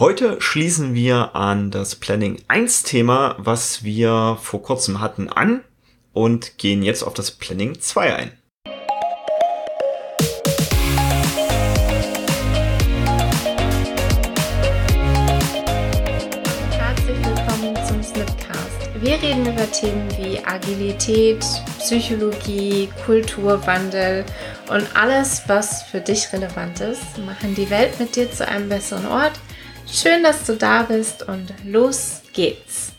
Heute schließen wir an das Planning 1 Thema, was wir vor kurzem hatten, an und gehen jetzt auf das Planning 2 ein. Herzlich willkommen zum Snipcast. Wir reden über Themen wie Agilität, Psychologie, Kulturwandel und alles, was für dich relevant ist, machen die Welt mit dir zu einem besseren Ort. Schön, dass du da bist und los geht's.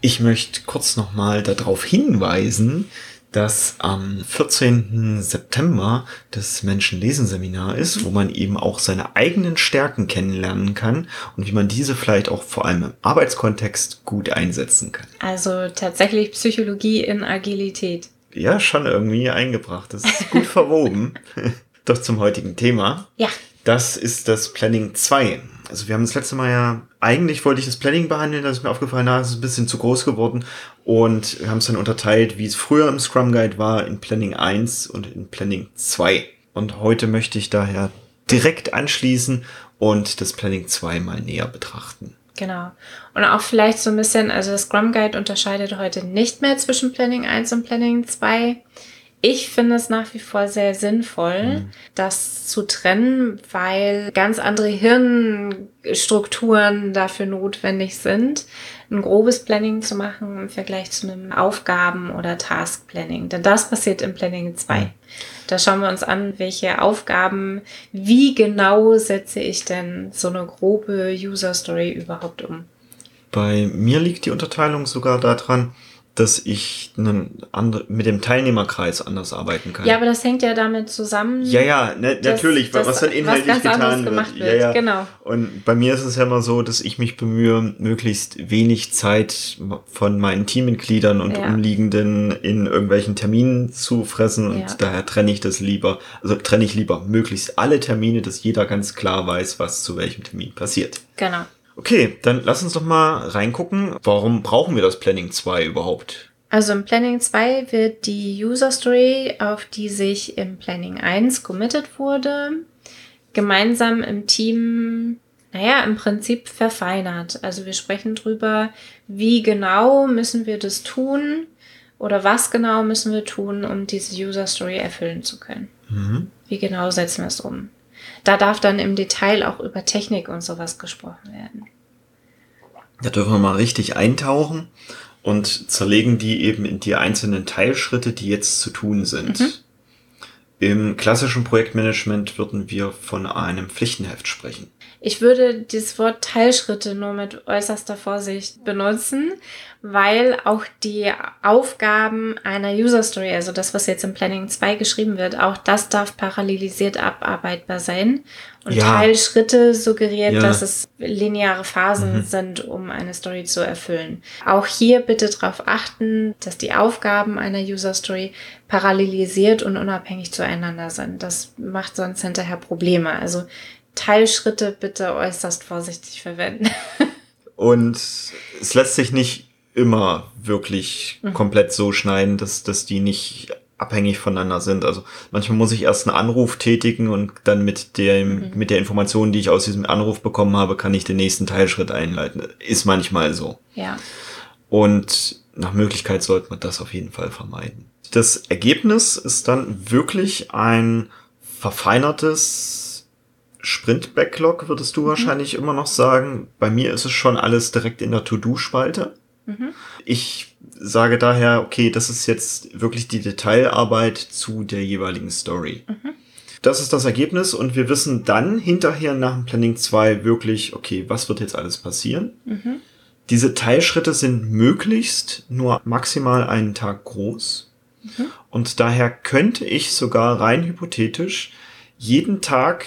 Ich möchte kurz nochmal darauf hinweisen, dass am 14. September das Menschenlesen-Seminar ist, wo man eben auch seine eigenen Stärken kennenlernen kann und wie man diese vielleicht auch vor allem im Arbeitskontext gut einsetzen kann. Also tatsächlich Psychologie in Agilität. Ja, schon irgendwie eingebracht. Das ist gut verwoben. Doch zum heutigen Thema. Ja. Das ist das Planning 2. Also wir haben das letzte Mal ja, eigentlich wollte ich das Planning behandeln, das ist mir aufgefallen, na, es ist ein bisschen zu groß geworden und wir haben es dann unterteilt, wie es früher im Scrum Guide war, in Planning 1 und in Planning 2. Und heute möchte ich daher direkt anschließen und das Planning 2 mal näher betrachten. Genau. Und auch vielleicht so ein bisschen, also das Scrum Guide unterscheidet heute nicht mehr zwischen Planning 1 und Planning 2. Ich finde es nach wie vor sehr sinnvoll, mhm. das zu trennen, weil ganz andere Hirnstrukturen dafür notwendig sind, ein grobes Planning zu machen im Vergleich zu einem Aufgaben- oder Task-Planning. Denn das passiert im Planning 2. Mhm. Da schauen wir uns an, welche Aufgaben, wie genau setze ich denn so eine grobe User Story überhaupt um. Bei mir liegt die Unterteilung sogar daran, dass ich andre, mit dem Teilnehmerkreis anders arbeiten kann. Ja, aber das hängt ja damit zusammen. Ja, ja, ne, natürlich, dass, was dann inhaltlich was getan wird. wird. Ja, ja. Genau. Und bei mir ist es ja immer so, dass ich mich bemühe, möglichst wenig Zeit von meinen Teammitgliedern und ja. Umliegenden in irgendwelchen Terminen zu fressen und ja. daher trenne ich das lieber, also trenne ich lieber möglichst alle Termine, dass jeder ganz klar weiß, was zu welchem Termin passiert. Genau. Okay, dann lass uns doch mal reingucken. Warum brauchen wir das Planning 2 überhaupt? Also im Planning 2 wird die User Story, auf die sich im Planning 1 committed wurde, gemeinsam im Team, naja, im Prinzip verfeinert. Also wir sprechen drüber, wie genau müssen wir das tun oder was genau müssen wir tun, um diese User Story erfüllen zu können. Mhm. Wie genau setzen wir es um? Da darf dann im Detail auch über Technik und sowas gesprochen werden. Da dürfen wir mal richtig eintauchen und zerlegen die eben in die einzelnen Teilschritte, die jetzt zu tun sind. Mhm. Im klassischen Projektmanagement würden wir von einem Pflichtenheft sprechen. Ich würde dieses Wort Teilschritte nur mit äußerster Vorsicht benutzen, weil auch die Aufgaben einer User Story, also das, was jetzt im Planning 2 geschrieben wird, auch das darf parallelisiert abarbeitbar sein. Und ja. Teilschritte suggeriert, ja. dass es lineare Phasen mhm. sind, um eine Story zu erfüllen. Auch hier bitte darauf achten, dass die Aufgaben einer User Story parallelisiert und unabhängig zueinander sind. Das macht sonst hinterher Probleme. Also Teilschritte bitte äußerst vorsichtig verwenden. Und es lässt sich nicht immer wirklich mhm. komplett so schneiden, dass, dass die nicht abhängig voneinander sind. Also manchmal muss ich erst einen Anruf tätigen und dann mit der, mhm. mit der Information, die ich aus diesem Anruf bekommen habe, kann ich den nächsten Teilschritt einleiten. Ist manchmal so. Ja. Und nach Möglichkeit sollte man das auf jeden Fall vermeiden. Das Ergebnis ist dann wirklich ein verfeinertes Sprint-Backlog, würdest du mhm. wahrscheinlich immer noch sagen. Bei mir ist es schon alles direkt in der To-Do-Spalte. Mhm. Ich sage daher, okay, das ist jetzt wirklich die Detailarbeit zu der jeweiligen Story. Mhm. Das ist das Ergebnis und wir wissen dann hinterher nach dem Planning 2 wirklich, okay, was wird jetzt alles passieren? Mhm. Diese Teilschritte sind möglichst nur maximal einen Tag groß. Mhm. Und daher könnte ich sogar rein hypothetisch jeden Tag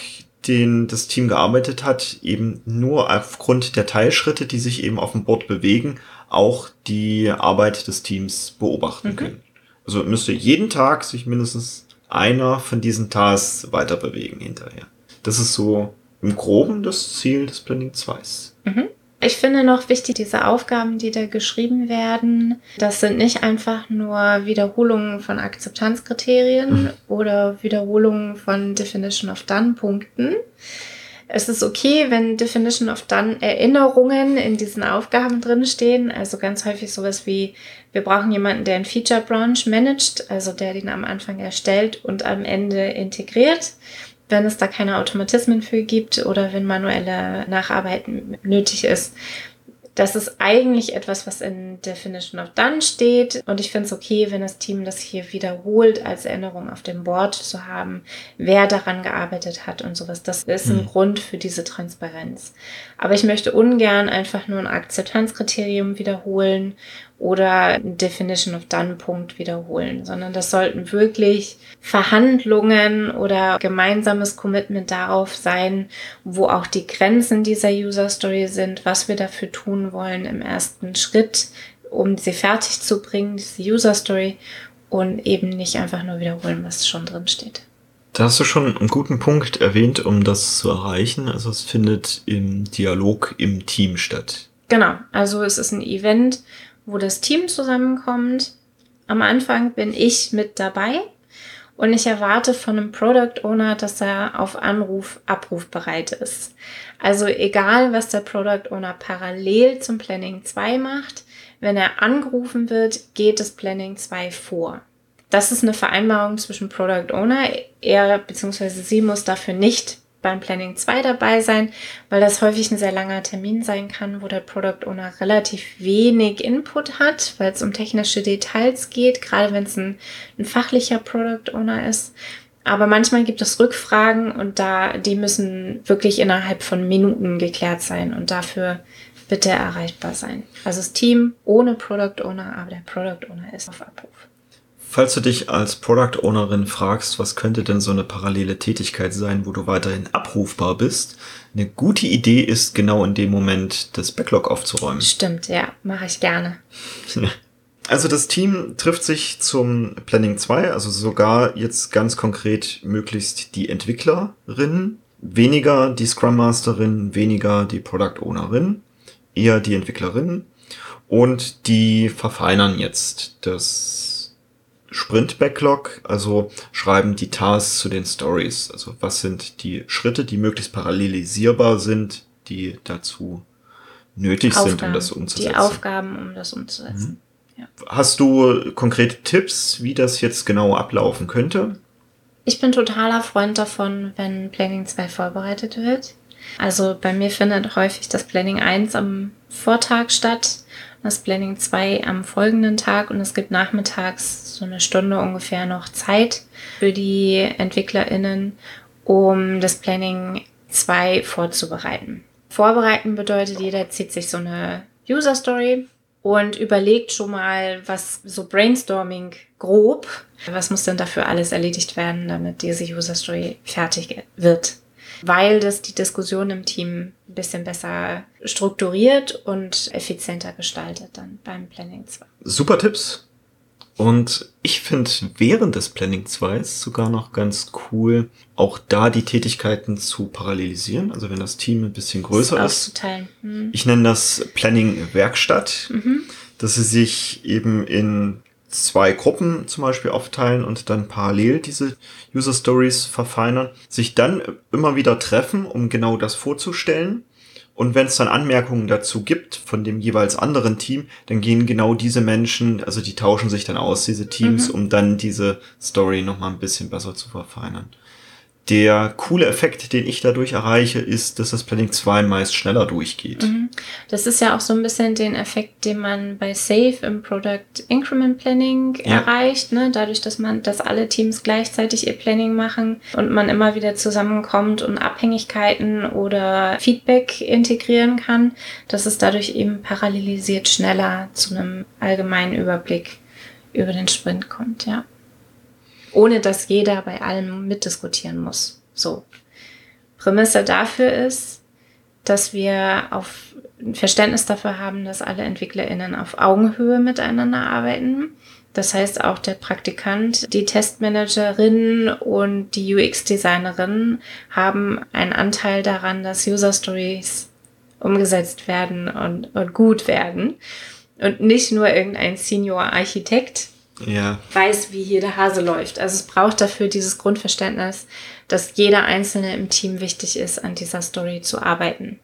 den das Team gearbeitet hat, eben nur aufgrund der Teilschritte, die sich eben auf dem Board bewegen, auch die Arbeit des Teams beobachten mhm. können. Also müsste jeden Tag sich mindestens einer von diesen Tasks weiter bewegen hinterher. Das ist so im Groben das Ziel des Planning 2. Mhm. Ich finde noch wichtig, diese Aufgaben, die da geschrieben werden, das sind nicht einfach nur Wiederholungen von Akzeptanzkriterien mhm. oder Wiederholungen von Definition of Done Punkten, Es ist okay, wenn Definition of Done Erinnerungen in diesen Aufgaben drinstehen. Also ganz häufig sowas wie, wir brauchen jemanden, der einen Feature Branch managt, also der den am Anfang erstellt und am Ende integriert. Wenn es da keine Automatismen für gibt oder wenn manuelle Nacharbeiten nötig ist, das ist eigentlich etwas, was in Definition of Done steht. Und ich finde es okay, wenn das Team das hier wiederholt, als Erinnerung auf dem Board zu haben, wer daran gearbeitet hat und sowas. Das ist ein mhm. Grund für diese Transparenz. Aber ich möchte ungern einfach nur ein Akzeptanzkriterium wiederholen oder Definition of Done Punkt wiederholen, sondern das sollten wirklich Verhandlungen oder gemeinsames Commitment darauf sein, wo auch die Grenzen dieser User Story sind, was wir dafür tun wollen im ersten Schritt, um sie fertig zu bringen, diese User Story und eben nicht einfach nur wiederholen, was schon drin steht. Da hast du schon einen guten Punkt erwähnt, um das zu erreichen. Also es findet im Dialog im Team statt. Genau, also es ist ein Event, wo das Team zusammenkommt. Am Anfang bin ich mit dabei und ich erwarte von einem Product Owner, dass er auf Anruf abrufbereit ist. Also egal, was der Product Owner parallel zum Planning 2 macht, wenn er angerufen wird, geht das Planning 2 vor. Das ist eine Vereinbarung zwischen Product Owner. Er bzw. sie muss dafür nicht beim Planning 2 dabei sein, weil das häufig ein sehr langer Termin sein kann, wo der Product Owner relativ wenig Input hat, weil es um technische Details geht, gerade wenn es ein, ein fachlicher Product Owner ist. Aber manchmal gibt es Rückfragen und da, die müssen wirklich innerhalb von Minuten geklärt sein und dafür bitte erreichbar sein. Also das Team ohne Product Owner, aber der Product Owner ist auf Abruf. Falls du dich als Product Ownerin fragst, was könnte denn so eine parallele Tätigkeit sein, wo du weiterhin abrufbar bist, eine gute Idee ist, genau in dem Moment das Backlog aufzuräumen. Stimmt, ja, mache ich gerne. Also das Team trifft sich zum Planning 2, also sogar jetzt ganz konkret möglichst die Entwicklerin, weniger die Scrum Masterin, weniger die Product Ownerin, eher die Entwicklerin und die verfeinern jetzt das Sprint-Backlog, also schreiben die Tasks zu den Stories. Also was sind die Schritte, die möglichst parallelisierbar sind, die dazu nötig Aufgaben, sind, um das umzusetzen. Die Aufgaben, um das umzusetzen. Mhm. Ja. Hast du konkrete Tipps, wie das jetzt genau ablaufen könnte? Ich bin totaler Freund davon, wenn Planning 2 vorbereitet wird. Also bei mir findet häufig das Planning 1 am Vortag statt das Planning 2 am folgenden Tag und es gibt nachmittags so eine Stunde ungefähr noch Zeit für die EntwicklerInnen, um das Planning 2 vorzubereiten. Vorbereiten bedeutet, jeder zieht sich so eine User Story und überlegt schon mal, was so Brainstorming grob, was muss denn dafür alles erledigt werden, damit diese User Story fertig wird weil das die Diskussion im Team ein bisschen besser strukturiert und effizienter gestaltet dann beim Planning 2. Super Tipps. Und ich finde während des Planning 2 sogar noch ganz cool, auch da die Tätigkeiten zu parallelisieren. Also wenn das Team ein bisschen größer ist. Hm. Ich nenne das Planning Werkstatt, mhm. dass sie sich eben in zwei Gruppen zum Beispiel aufteilen und dann parallel diese User Stories verfeinern, sich dann immer wieder treffen, um genau das vorzustellen. Und wenn es dann Anmerkungen dazu gibt von dem jeweils anderen Team, dann gehen genau diese Menschen, also die tauschen sich dann aus, diese Teams, mhm. um dann diese Story nochmal ein bisschen besser zu verfeinern. Der coole Effekt, den ich dadurch erreiche, ist, dass das Planning 2 meist schneller durchgeht. Mhm. Das ist ja auch so ein bisschen den Effekt, den man bei Safe im Product Increment Planning ja. erreicht, ne? dadurch, dass man, dass alle Teams gleichzeitig ihr Planning machen und man immer wieder zusammenkommt und Abhängigkeiten oder Feedback integrieren kann, dass es dadurch eben parallelisiert schneller zu einem allgemeinen Überblick über den Sprint kommt, ja ohne dass jeder bei allem mitdiskutieren muss. So. Prämisse dafür ist, dass wir auf ein Verständnis dafür haben, dass alle EntwicklerInnen auf Augenhöhe miteinander arbeiten. Das heißt, auch der Praktikant, die Testmanagerin und die UX-Designerin haben einen Anteil daran, dass User Stories umgesetzt werden und, und gut werden. Und nicht nur irgendein Senior-Architekt ja. weiß, wie hier der Hase läuft. Also es braucht dafür dieses Grundverständnis, dass jeder Einzelne im Team wichtig ist, an dieser Story zu arbeiten.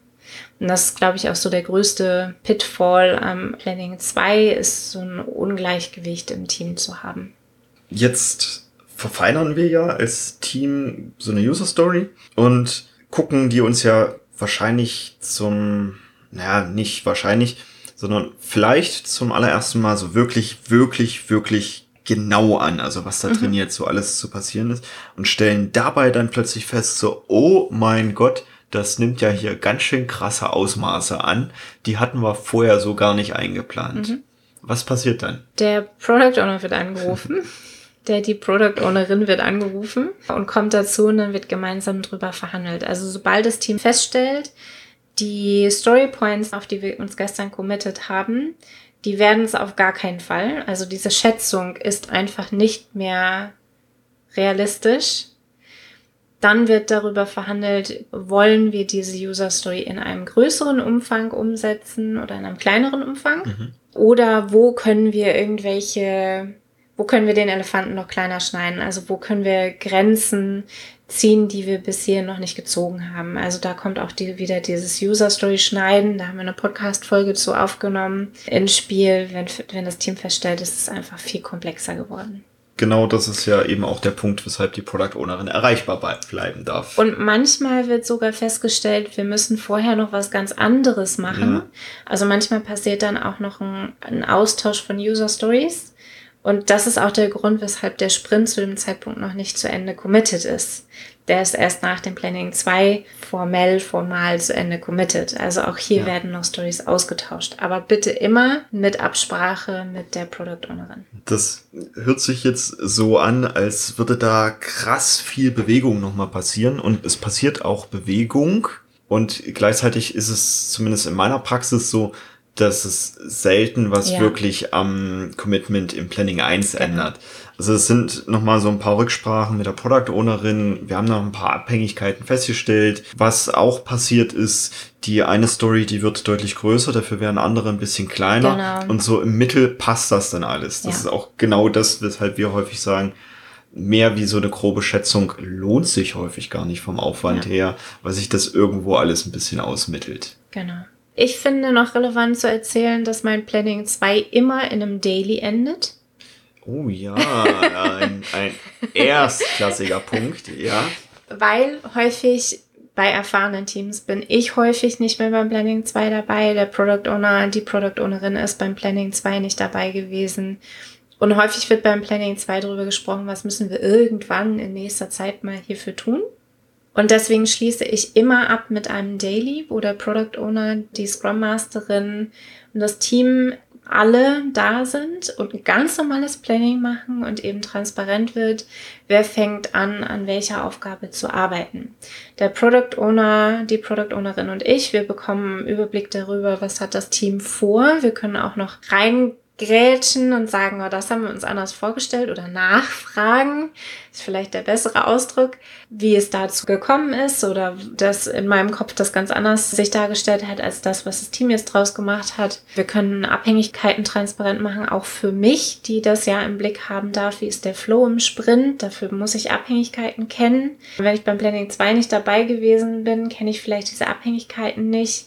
Und das ist, glaube ich, auch so der größte Pitfall am Planning 2, ist so ein Ungleichgewicht im Team zu haben. Jetzt verfeinern wir ja als Team so eine User Story und gucken die uns ja wahrscheinlich zum, naja, nicht wahrscheinlich, sondern vielleicht zum allerersten Mal so wirklich, wirklich, wirklich genau an, also was da mhm. drin jetzt so alles zu passieren ist und stellen dabei dann plötzlich fest, so, oh mein Gott, das nimmt ja hier ganz schön krasse Ausmaße an. Die hatten wir vorher so gar nicht eingeplant. Mhm. Was passiert dann? Der Product Owner wird angerufen. der die Product Ownerin wird angerufen und kommt dazu und dann wird gemeinsam drüber verhandelt. Also sobald das Team feststellt, die Story Points, auf die wir uns gestern committed haben, die werden es auf gar keinen Fall. Also diese Schätzung ist einfach nicht mehr realistisch. Dann wird darüber verhandelt, wollen wir diese User Story in einem größeren Umfang umsetzen oder in einem kleineren Umfang? Mhm. Oder wo können wir irgendwelche, wo können wir den Elefanten noch kleiner schneiden? Also wo können wir Grenzen ziehen, die wir bisher noch nicht gezogen haben. Also da kommt auch die, wieder dieses User Story Schneiden. Da haben wir eine Podcast-Folge zu aufgenommen ins Spiel. Wenn, wenn das Team feststellt, ist es einfach viel komplexer geworden. Genau, das ist ja eben auch der Punkt, weshalb die Product Ownerin erreichbar bleiben darf. Und manchmal wird sogar festgestellt, wir müssen vorher noch was ganz anderes machen. Ja. Also manchmal passiert dann auch noch ein, ein Austausch von User Stories und das ist auch der Grund, weshalb der Sprint zu dem Zeitpunkt noch nicht zu Ende committed ist. Der ist erst nach dem Planning 2 formell, formal zu Ende committed. Also auch hier ja. werden noch Stories ausgetauscht. Aber bitte immer mit Absprache mit der Product Ownerin. Das hört sich jetzt so an, als würde da krass viel Bewegung nochmal passieren. Und es passiert auch Bewegung. Und gleichzeitig ist es zumindest in meiner Praxis so, dass es selten was ja. wirklich am Commitment im Planning 1 genau. ändert. Also es sind nochmal so ein paar Rücksprachen mit der Product Ownerin. Wir haben noch ein paar Abhängigkeiten festgestellt. Was auch passiert ist, die eine Story, die wird deutlich größer, dafür werden andere ein bisschen kleiner. Genau. Und so im Mittel passt das dann alles. Das ja. ist auch genau das, weshalb wir häufig sagen, mehr wie so eine grobe Schätzung lohnt sich häufig gar nicht vom Aufwand ja. her, weil sich das irgendwo alles ein bisschen ausmittelt. Genau. Ich finde noch relevant zu erzählen, dass mein Planning 2 immer in einem Daily endet. Oh ja, ein, ein erstklassiger Punkt, ja. Weil häufig bei erfahrenen Teams bin ich häufig nicht mehr beim Planning 2 dabei. Der Product Owner, die Product Ownerin ist beim Planning 2 nicht dabei gewesen. Und häufig wird beim Planning 2 darüber gesprochen, was müssen wir irgendwann in nächster Zeit mal hierfür tun. Und deswegen schließe ich immer ab mit einem Daily, wo der Product Owner, die Scrum Masterin und das Team alle da sind und ein ganz normales Planning machen und eben transparent wird, wer fängt an, an welcher Aufgabe zu arbeiten. Der Product Owner, die Product Ownerin und ich, wir bekommen einen Überblick darüber, was hat das Team vor. Wir können auch noch rein grätschen und sagen, oh, das haben wir uns anders vorgestellt oder nachfragen, ist vielleicht der bessere Ausdruck, wie es dazu gekommen ist oder dass in meinem Kopf das ganz anders sich dargestellt hat als das, was das Team jetzt draus gemacht hat. Wir können Abhängigkeiten transparent machen, auch für mich, die das ja im Blick haben darf, wie ist der Flow im Sprint, dafür muss ich Abhängigkeiten kennen. Wenn ich beim Planning 2 nicht dabei gewesen bin, kenne ich vielleicht diese Abhängigkeiten nicht.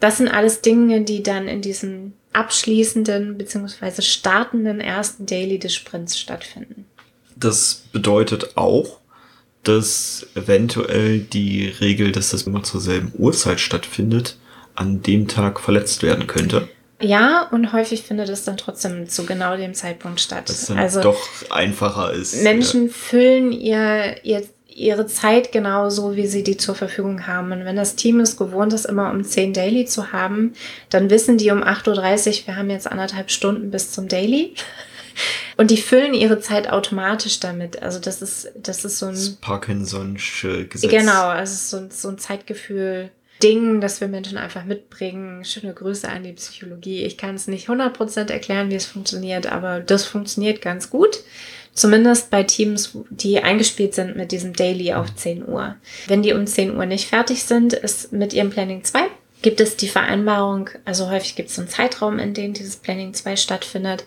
Das sind alles Dinge, die dann in diesem abschließenden bzw. startenden ersten Daily des Sprints stattfinden. Das bedeutet auch, dass eventuell die Regel, dass das immer zur selben Uhrzeit stattfindet, an dem Tag verletzt werden könnte. Ja, und häufig findet es dann trotzdem zu genau dem Zeitpunkt statt. Das dann also doch einfacher ist. Menschen ja. füllen ihr, ihr ihre Zeit genauso, wie sie die zur Verfügung haben. Und wenn das Team es gewohnt ist, immer um 10 Daily zu haben, dann wissen die um 8.30 Uhr, wir haben jetzt anderthalb Stunden bis zum Daily. Und die füllen ihre Zeit automatisch damit. Also das ist, das ist so ein... Das Parkinson'sche Gesetz. Genau, also so, so ein Zeitgefühl. Ding, das wir Menschen einfach mitbringen. Schöne Grüße an die Psychologie. Ich kann es nicht 100% erklären, wie es funktioniert, aber das funktioniert ganz gut. Zumindest bei Teams, die eingespielt sind mit diesem Daily auf 10 Uhr. Wenn die um 10 Uhr nicht fertig sind, ist mit ihrem Planning 2 gibt es die Vereinbarung, also häufig gibt es einen Zeitraum, in dem dieses Planning 2 stattfindet,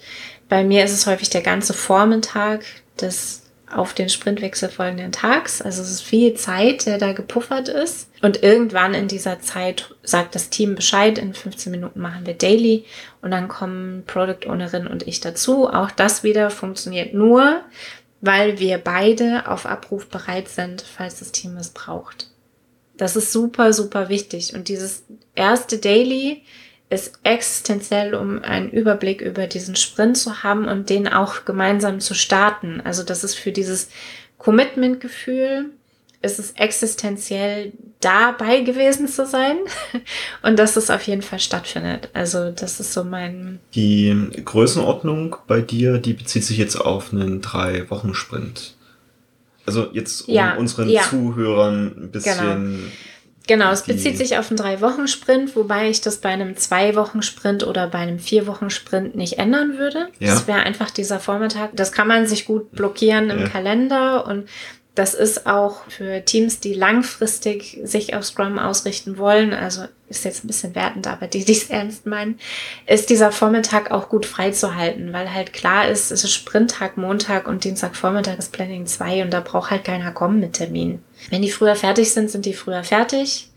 Bei mir ist es häufig der ganze Vormittag des auf den Sprintwechsel folgenden Tags. Also es ist viel Zeit, der da gepuffert ist. Und irgendwann in dieser Zeit sagt das Team Bescheid, in 15 Minuten machen wir Daily und dann kommen Product Ownerin und ich dazu. Auch das wieder funktioniert nur, weil wir beide auf Abruf bereit sind, falls das Team es braucht. Das ist super, super wichtig. Und dieses erste Daily ist existenziell, um einen Überblick über diesen Sprint zu haben und den auch gemeinsam zu starten. Also das ist für dieses Commitment-Gefühl, ist es existenziell dabei gewesen zu sein und dass es auf jeden Fall stattfindet. Also das ist so mein... Die Größenordnung bei dir, die bezieht sich jetzt auf einen Drei-Wochen-Sprint. Also jetzt um ja, unseren ja. Zuhörern ein bisschen... Genau Genau, es bezieht sich auf einen Drei-Wochen-Sprint, wobei ich das bei einem Zwei-Wochen-Sprint oder bei einem Vier-Wochen-Sprint nicht ändern würde. Ja. Das wäre einfach dieser Vormittag. Das kann man sich gut blockieren im ja. Kalender und das ist auch für Teams, die langfristig sich auf Scrum ausrichten wollen, also ist jetzt ein bisschen wertend, aber die, die es ernst meinen, ist dieser Vormittag auch gut freizuhalten, weil halt klar ist, es ist Sprinttag, Montag und Dienstagvormittag ist Planning 2 und da braucht halt keiner kommen mit Termin. Wenn die früher fertig sind, sind die früher fertig.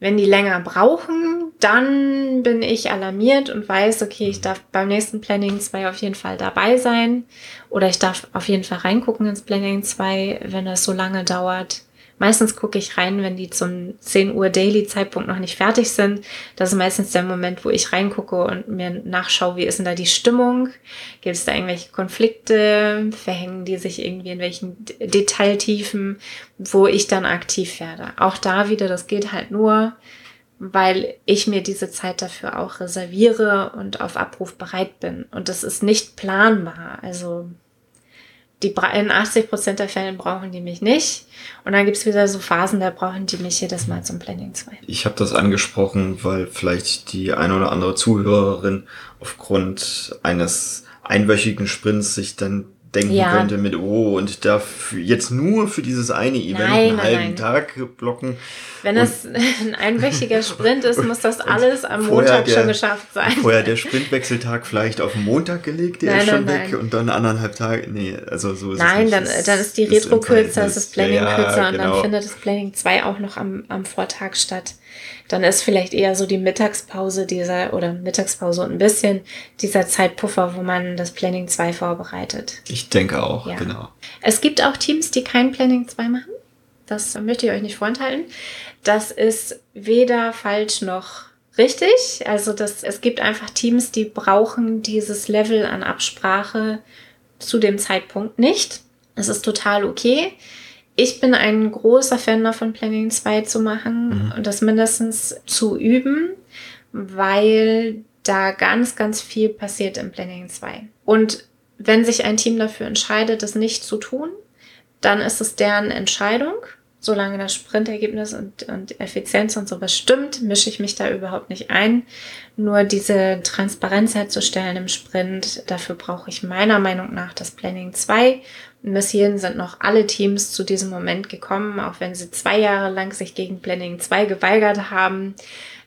Wenn die länger brauchen, dann bin ich alarmiert und weiß, okay, ich darf beim nächsten Planning 2 auf jeden Fall dabei sein. Oder ich darf auf jeden Fall reingucken ins Planning 2, wenn das so lange dauert. Meistens gucke ich rein, wenn die zum 10 Uhr Daily Zeitpunkt noch nicht fertig sind. Das ist meistens der Moment, wo ich reingucke und mir nachschaue, wie ist denn da die Stimmung? Gibt es da irgendwelche Konflikte? Verhängen die sich irgendwie in welchen Detailtiefen, wo ich dann aktiv werde? Auch da wieder, das geht halt nur, weil ich mir diese Zeit dafür auch reserviere und auf Abruf bereit bin. Und das ist nicht planbar. Also die in 80 Prozent der Fällen brauchen die mich nicht. Und dann gibt's wieder so Phasen, da brauchen die mich jedes Mal zum Planning 2. Ich habe das angesprochen, weil vielleicht die eine oder andere Zuhörerin aufgrund eines einwöchigen Sprints sich dann denken ja. könnte mit, oh, und darf jetzt nur für dieses eine Event nein, einen nein, halben nein. Tag blocken. Wenn es ein einwöchiger Sprint ist, muss das alles am Montag der, schon geschafft sein. Vorher der Sprintwechseltag vielleicht auf den Montag gelegt, der ist schon weg und dann anderthalb Tage, nee, also so ist Nein, es nicht. dann, dann ist die Retro kürzer, ist das Planning ja, kürzer genau. und dann genau. findet das Planning 2 auch noch am, am Vortag statt dann ist vielleicht eher so die Mittagspause dieser oder Mittagspause und ein bisschen dieser Zeitpuffer, wo man das Planning 2 vorbereitet. Ich denke auch, ja. genau. Es gibt auch Teams, die kein Planning 2 machen. Das möchte ich euch nicht vorenthalten. Das ist weder falsch noch richtig. Also das, es gibt einfach Teams, die brauchen dieses Level an Absprache zu dem Zeitpunkt nicht. Es ist total okay ich bin ein großer Fan davon, Planning 2 zu machen mhm. und das mindestens zu üben, weil da ganz, ganz viel passiert im Planning 2. Und wenn sich ein Team dafür entscheidet, das nicht zu tun, dann ist es deren Entscheidung. Solange das Sprintergebnis und, und Effizienz und sowas stimmt, mische ich mich da überhaupt nicht ein. Nur diese Transparenz herzustellen im Sprint, dafür brauche ich meiner Meinung nach das Planning 2 und bis hierhin sind noch alle Teams zu diesem Moment gekommen, auch wenn sie zwei Jahre lang sich gegen Planning 2 geweigert haben.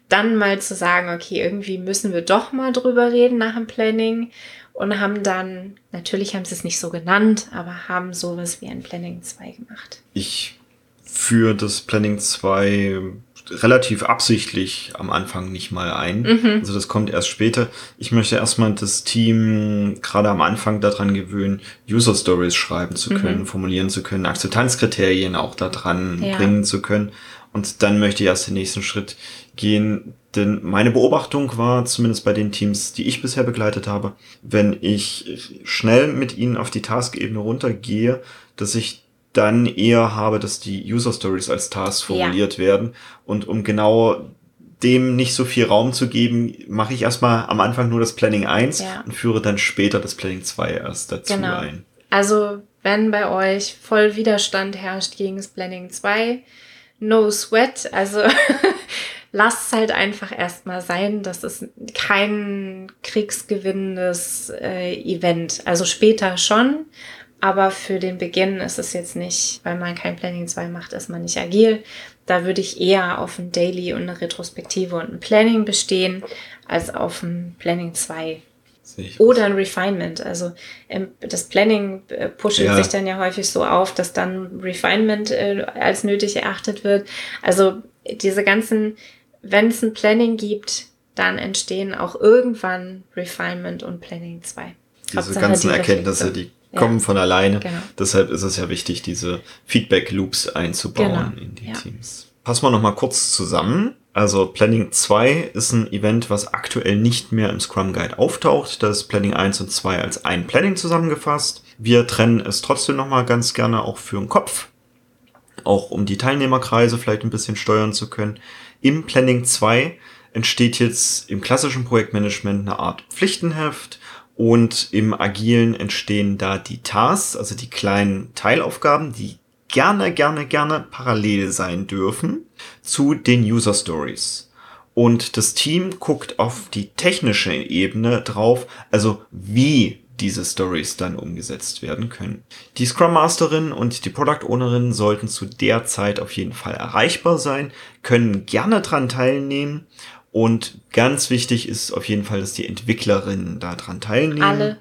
Dann mal zu sagen, okay, irgendwie müssen wir doch mal drüber reden nach dem Planning und haben dann, natürlich haben sie es nicht so genannt, aber haben sowas wie ein Planning 2 gemacht. Ich führe das Planning 2 relativ absichtlich am Anfang nicht mal ein. Mhm. Also das kommt erst später. Ich möchte erstmal das Team gerade am Anfang daran gewöhnen, User Stories schreiben zu können, mhm. formulieren zu können, Akzeptanzkriterien auch daran ja. bringen zu können. Und dann möchte ich erst den nächsten Schritt gehen. Denn meine Beobachtung war, zumindest bei den Teams, die ich bisher begleitet habe, wenn ich schnell mit ihnen auf die Task-Ebene runtergehe, dass ich dann eher habe, dass die User Stories als Task formuliert ja. werden. Und um genau dem nicht so viel Raum zu geben, mache ich erstmal am Anfang nur das Planning 1 ja. und führe dann später das Planning 2 erst dazu genau. ein. Also, wenn bei euch voll Widerstand herrscht gegen das Planning 2, no sweat. Also, lasst es halt einfach erstmal sein. Das ist kein kriegsgewinnendes äh, Event. Also später schon, aber für den Beginn ist es jetzt nicht, weil man kein Planning 2 macht, ist man nicht agil. Da würde ich eher auf ein Daily und eine Retrospektive und ein Planning bestehen, als auf ein Planning 2. Oder ein Refinement. Also ähm, das Planning äh, pusht ja. sich dann ja häufig so auf, dass dann Refinement äh, als nötig erachtet wird. Also diese ganzen, wenn es ein Planning gibt, dann entstehen auch irgendwann Refinement und Planning 2. Diese Hauptsache ganzen die Erkenntnisse, die ja. kommen von alleine. Genau. Deshalb ist es ja wichtig, diese Feedback-Loops einzubauen genau. in die ja. Teams. Fassen wir nochmal kurz zusammen. Also Planning 2 ist ein Event, was aktuell nicht mehr im Scrum Guide auftaucht. Das ist Planning 1 und 2 als ein Planning zusammengefasst. Wir trennen es trotzdem nochmal ganz gerne auch für den Kopf. Auch um die Teilnehmerkreise vielleicht ein bisschen steuern zu können. Im Planning 2 entsteht jetzt im klassischen Projektmanagement eine Art Pflichtenheft und im Agilen entstehen da die Tasks, also die kleinen Teilaufgaben, die gerne, gerne, gerne parallel sein dürfen zu den User Stories. Und das Team guckt auf die technische Ebene drauf, also wie diese Stories dann umgesetzt werden können. Die Scrum Masterin und die Product Ownerin sollten zu der Zeit auf jeden Fall erreichbar sein, können gerne dran teilnehmen und ganz wichtig ist auf jeden Fall, dass die Entwicklerinnen daran teilnehmen. Alle.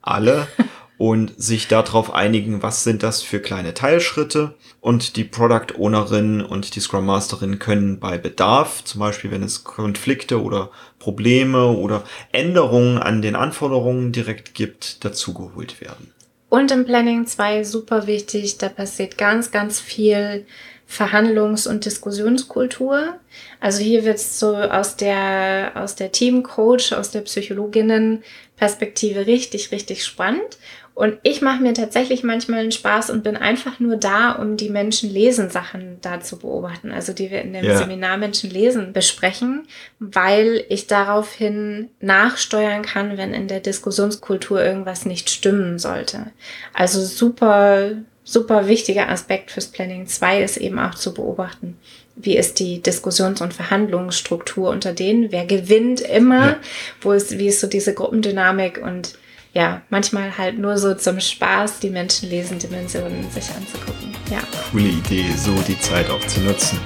Alle. und sich darauf einigen, was sind das für kleine Teilschritte. Und die Product Ownerin und die Scrum Masterin können bei Bedarf, zum Beispiel wenn es Konflikte oder Probleme oder Änderungen an den Anforderungen direkt gibt, dazugeholt werden. Und im Planning 2 super wichtig, da passiert ganz, ganz viel Verhandlungs- und Diskussionskultur. Also hier wird es so aus der, aus der Teamcoach, aus der Psychologinnen-Perspektive richtig, richtig spannend. Und ich mache mir tatsächlich manchmal einen Spaß und bin einfach nur da, um die Menschen lesen Sachen da zu beobachten, also die wir in dem ja. Seminar Menschen lesen besprechen, weil ich daraufhin nachsteuern kann, wenn in der Diskussionskultur irgendwas nicht stimmen sollte. Also super, super wichtiger Aspekt fürs Planning 2 ist eben auch zu beobachten, wie ist die Diskussions- und Verhandlungsstruktur unter denen, wer gewinnt immer, ja. wo ist, wie ist so diese Gruppendynamik und ja, manchmal halt nur so zum Spaß die Menschenlesen-Dimensionen sich anzugucken. Ja. Coole Idee, so die Zeit auch zu nutzen.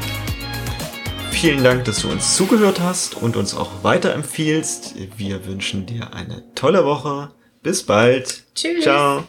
Vielen Dank, dass du uns zugehört hast und uns auch weiterempfiehlst. Wir wünschen dir eine tolle Woche. Bis bald. Tschüss. Ciao.